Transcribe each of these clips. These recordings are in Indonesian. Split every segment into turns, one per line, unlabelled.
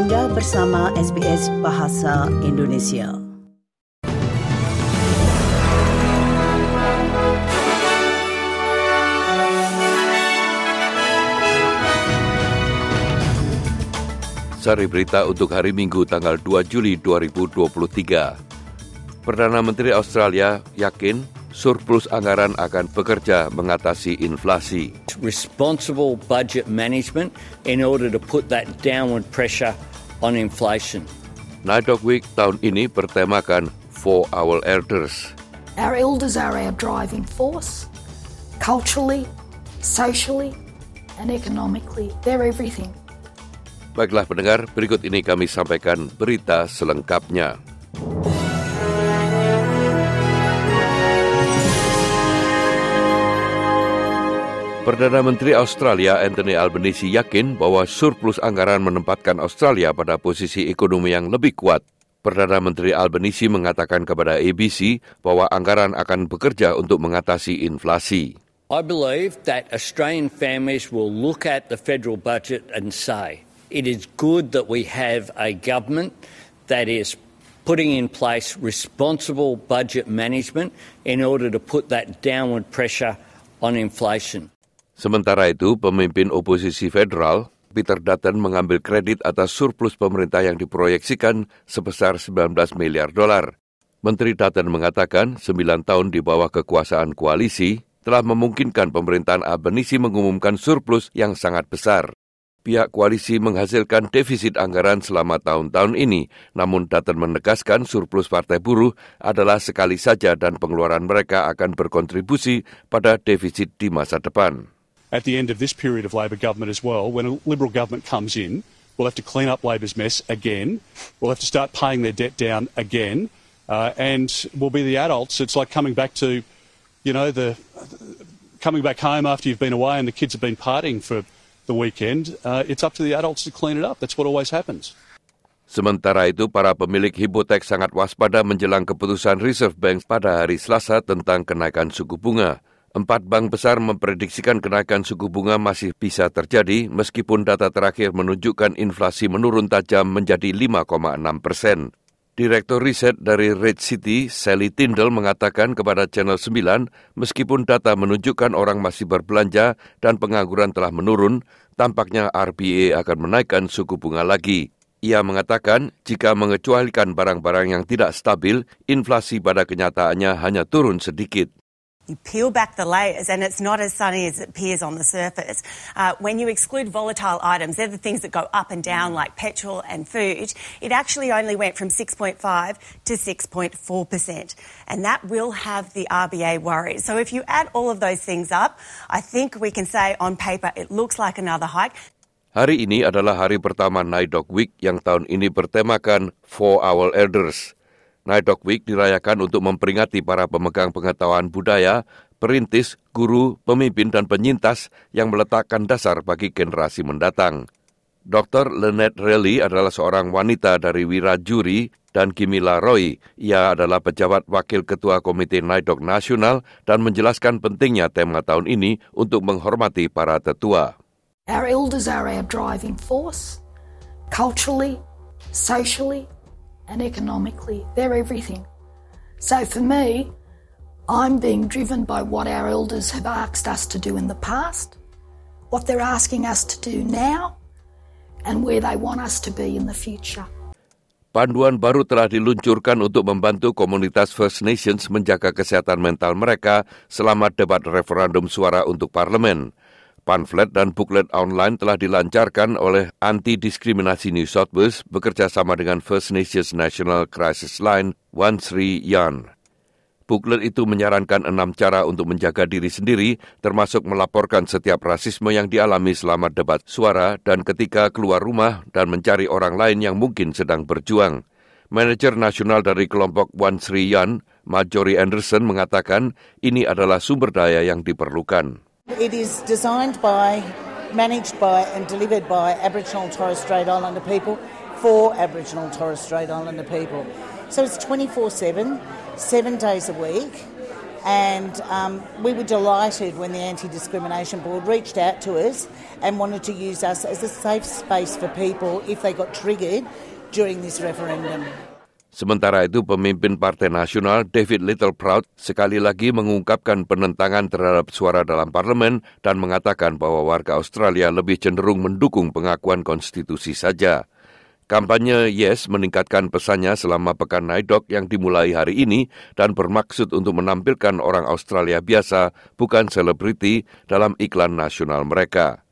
Anda bersama SBS Bahasa Indonesia.
Sari berita untuk hari Minggu tanggal 2 Juli 2023. Perdana Menteri Australia yakin surplus anggaran akan bekerja mengatasi inflasi.
responsible budget management in order to put that downward pressure on inflation.
Night Dog Week tahun ini bertemakan For Our Elders.
Our elders are our driving force, culturally, socially, and economically. They're everything.
Baiklah pendengar, berikut ini kami sampaikan berita selengkapnya. Perdana Menteri Australia Anthony Albanese yakin bahwa surplus anggaran menempatkan Australia pada posisi ekonomi yang lebih kuat. Perdana Menteri Albanese mengatakan kepada ABC bahwa anggaran akan bekerja untuk mengatasi inflasi.
I believe that Australian families will look at the federal budget and say, it is good that we have a government that is putting in place responsible budget management in order to put that downward pressure on inflation.
Sementara itu, pemimpin oposisi federal, Peter Dutton mengambil kredit atas surplus pemerintah yang diproyeksikan sebesar 19 miliar dolar. Menteri Dutton mengatakan 9 tahun di bawah kekuasaan koalisi telah memungkinkan pemerintahan Albanese mengumumkan surplus yang sangat besar. Pihak koalisi menghasilkan defisit anggaran selama tahun-tahun ini, namun Dutton menegaskan surplus partai buruh adalah sekali saja dan pengeluaran mereka akan berkontribusi pada defisit di masa depan.
At the end of this period of Labor government as well, when a Liberal government comes in, we'll have to clean up Labor's mess again. We'll have to start paying their debt down again. Uh, and we'll be the adults. It's like coming back to, you know, the coming back home after you've been away and the kids have been partying for the weekend. Uh, it's up to the adults to clean it up. That's what always happens.
Sementara itu, para pemilik hipotek sangat waspada menjelang keputusan Reserve Bank pada hari Selasa tentang kenaikan suku bunga. Empat bank besar memprediksikan kenaikan suku bunga masih bisa terjadi meskipun data terakhir menunjukkan inflasi menurun tajam menjadi 5,6 persen. Direktur riset dari Red City, Sally Tindall, mengatakan kepada Channel 9, meskipun data menunjukkan orang masih berbelanja dan pengangguran telah menurun, tampaknya RBA akan menaikkan suku bunga lagi. Ia mengatakan jika mengecualikan barang-barang yang tidak stabil, inflasi pada kenyataannya hanya turun sedikit.
You peel back the layers, and it's not as sunny as it appears on the surface. Uh, when you exclude volatile items, they're the things that go up and down, like petrol and food. It actually only went from 6.5 to 6.4 percent, and that will have the RBA worried. So if you add all of those things up, I think we can say on paper it looks like another hike.
Hari ini adalah hari pertama Night Dog Week yang tahun ini bertemakan For Our Elders. Night Dog Week dirayakan untuk memperingati para pemegang pengetahuan budaya, perintis, guru, pemimpin, dan penyintas yang meletakkan dasar bagi generasi mendatang. Dr. Lynette Relly adalah seorang wanita dari Wirajuri dan Kimila Roy. Ia adalah pejabat wakil ketua Komite Dog Nasional dan menjelaskan pentingnya tema tahun ini untuk menghormati para tetua.
Our elders are our driving force, culturally, socially, and economically. They're everything. So for me, I'm being driven by what our elders have asked us to do in the past, what they're asking us to do now, and where they want us to be in the future.
Panduan baru telah diluncurkan untuk membantu komunitas First Nations menjaga kesehatan mental mereka selama debat referendum suara untuk parlemen. Pamflet dan buklet online telah dilancarkan oleh Anti-Diskriminasi New South Wales bekerja sama dengan First Nations National Crisis Line, One Sri Yan. Buklet itu menyarankan enam cara untuk menjaga diri sendiri, termasuk melaporkan setiap rasisme yang dialami selama debat suara dan ketika keluar rumah dan mencari orang lain yang mungkin sedang berjuang. Manajer nasional dari kelompok One Sri Yan, Marjorie Anderson, mengatakan ini adalah sumber daya yang diperlukan.
It is designed by, managed by, and delivered by Aboriginal and Torres Strait Islander people for Aboriginal and Torres Strait Islander people. So it's 24 7, seven days a week, And um, we were delighted when the Anti Discrimination Board reached out to us and wanted to use us as a safe space for people if they got triggered during this referendum.
Sementara itu, pemimpin Partai Nasional David Littleproud sekali lagi mengungkapkan penentangan terhadap suara dalam parlemen dan mengatakan bahwa warga Australia lebih cenderung mendukung pengakuan konstitusi saja. Kampanye Yes meningkatkan pesannya selama pekan Naidok yang dimulai hari ini dan bermaksud untuk menampilkan orang Australia biasa, bukan selebriti, dalam iklan nasional mereka.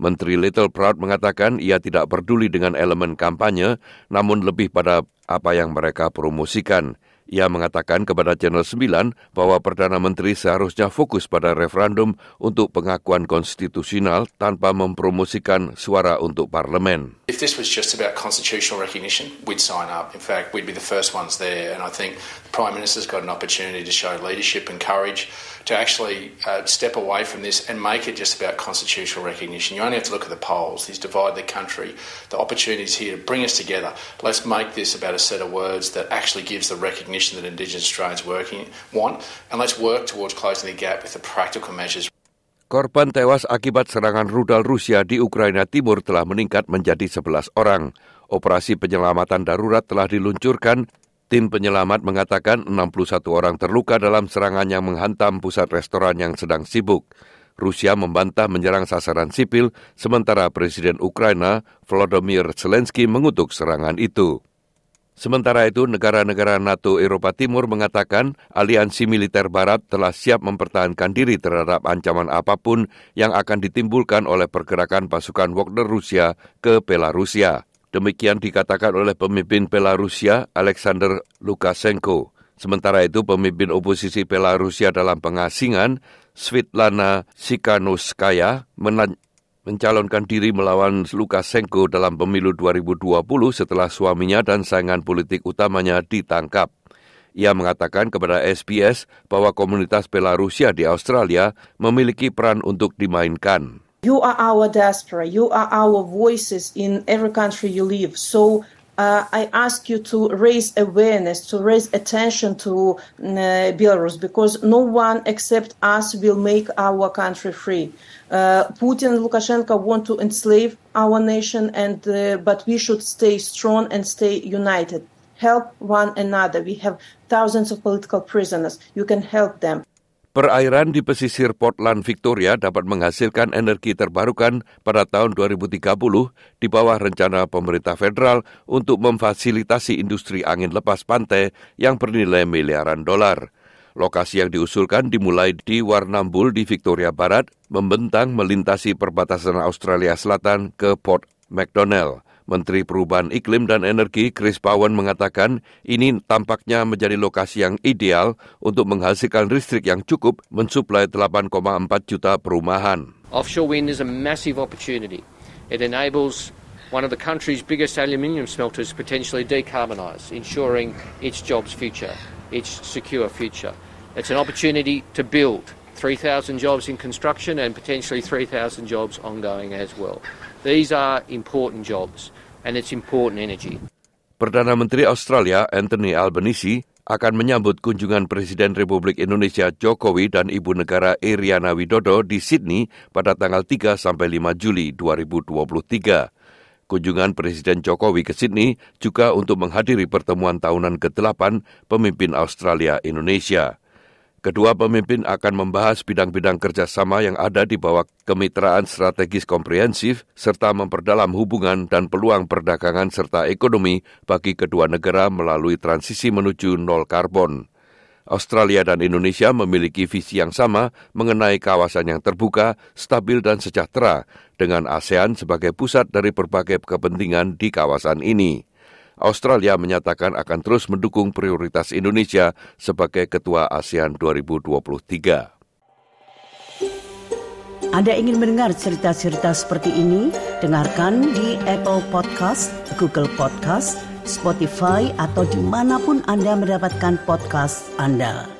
Menteri Little Proud mengatakan ia tidak peduli dengan elemen kampanye, namun lebih pada apa yang mereka promosikan. Ia mengatakan kepada Channel 9 bahwa Perdana Menteri seharusnya fokus pada referendum untuk pengakuan konstitusional tanpa mempromosikan suara untuk parlemen.
If this was just about constitutional recognition, we'd sign up. In fact, we'd be the first ones there. And I think the Prime Minister's got an opportunity to show leadership and courage to actually uh, step away from this and make it just about constitutional recognition. You only have to look at the polls. These divide the country. The opportunities here to bring us together. Let's make this about a set of words that actually gives the recognition that Indigenous Australians working want, and let's work towards closing the gap with the practical measures.
Korban tewas akibat serangan rudal Rusia di Ukraina Timur telah meningkat menjadi 11 orang. Operasi penyelamatan darurat telah diluncurkan Tim penyelamat mengatakan 61 orang terluka dalam serangan yang menghantam pusat restoran yang sedang sibuk. Rusia membantah menyerang sasaran sipil, sementara Presiden Ukraina Volodymyr Zelensky mengutuk serangan itu. Sementara itu, negara-negara NATO Eropa Timur mengatakan aliansi militer Barat telah siap mempertahankan diri terhadap ancaman apa pun yang akan ditimbulkan oleh pergerakan pasukan Wagner Rusia ke Belarusia. Demikian dikatakan oleh pemimpin Belarusia Alexander Lukashenko. Sementara itu, pemimpin oposisi Belarusia dalam pengasingan, Svitlana Sikhanovskaya, mencalonkan diri melawan Lukashenko dalam pemilu 2020 setelah suaminya dan saingan politik utamanya ditangkap. Ia mengatakan kepada SBS bahwa komunitas Belarusia di Australia memiliki peran untuk dimainkan.
You are our diaspora. You are our voices in every country you live. So uh, I ask you to raise awareness, to raise attention to uh, Belarus, because no one except us will make our country free. Uh, Putin and Lukashenko want to enslave our nation, and uh, but we should stay strong and stay united. Help one another. We have thousands of political prisoners. You can help them.
Perairan di pesisir Portland, Victoria dapat menghasilkan energi terbarukan pada tahun 2030 di bawah rencana pemerintah federal untuk memfasilitasi industri angin lepas pantai yang bernilai miliaran dolar. Lokasi yang diusulkan dimulai di Warnambul di Victoria Barat, membentang melintasi perbatasan Australia Selatan ke Port McDonnell. Menteri Perubahan Iklim dan Energi Chris Bowen mengatakan ini tampaknya menjadi lokasi yang ideal untuk menghasilkan listrik yang cukup mensuplai 8,4 juta perumahan.
Offshore wind is a massive opportunity. It enables one of the country's biggest aluminium smelters potentially decarbonise, ensuring its jobs future, its secure future. It's an opportunity to build 3,000 jobs in construction and potentially 3,000 jobs ongoing as well. These are important jobs and it's important energy.
Perdana Menteri Australia Anthony Albanese akan menyambut kunjungan Presiden Republik Indonesia Jokowi dan Ibu Negara Iriana Widodo di Sydney pada tanggal 3 sampai 5 Juli 2023. Kunjungan Presiden Jokowi ke Sydney juga untuk menghadiri pertemuan tahunan ke-8 pemimpin Australia Indonesia. Kedua pemimpin akan membahas bidang-bidang kerjasama yang ada di bawah kemitraan strategis komprehensif serta memperdalam hubungan dan peluang perdagangan serta ekonomi bagi kedua negara melalui transisi menuju nol karbon. Australia dan Indonesia memiliki visi yang sama mengenai kawasan yang terbuka, stabil dan sejahtera dengan ASEAN sebagai pusat dari berbagai kepentingan di kawasan ini. Australia menyatakan akan terus mendukung prioritas Indonesia sebagai ketua ASEAN 2023.
Anda ingin mendengar cerita-cerita seperti ini? Dengarkan di Apple Podcast, Google Podcast, Spotify, atau di mana pun Anda mendapatkan podcast Anda.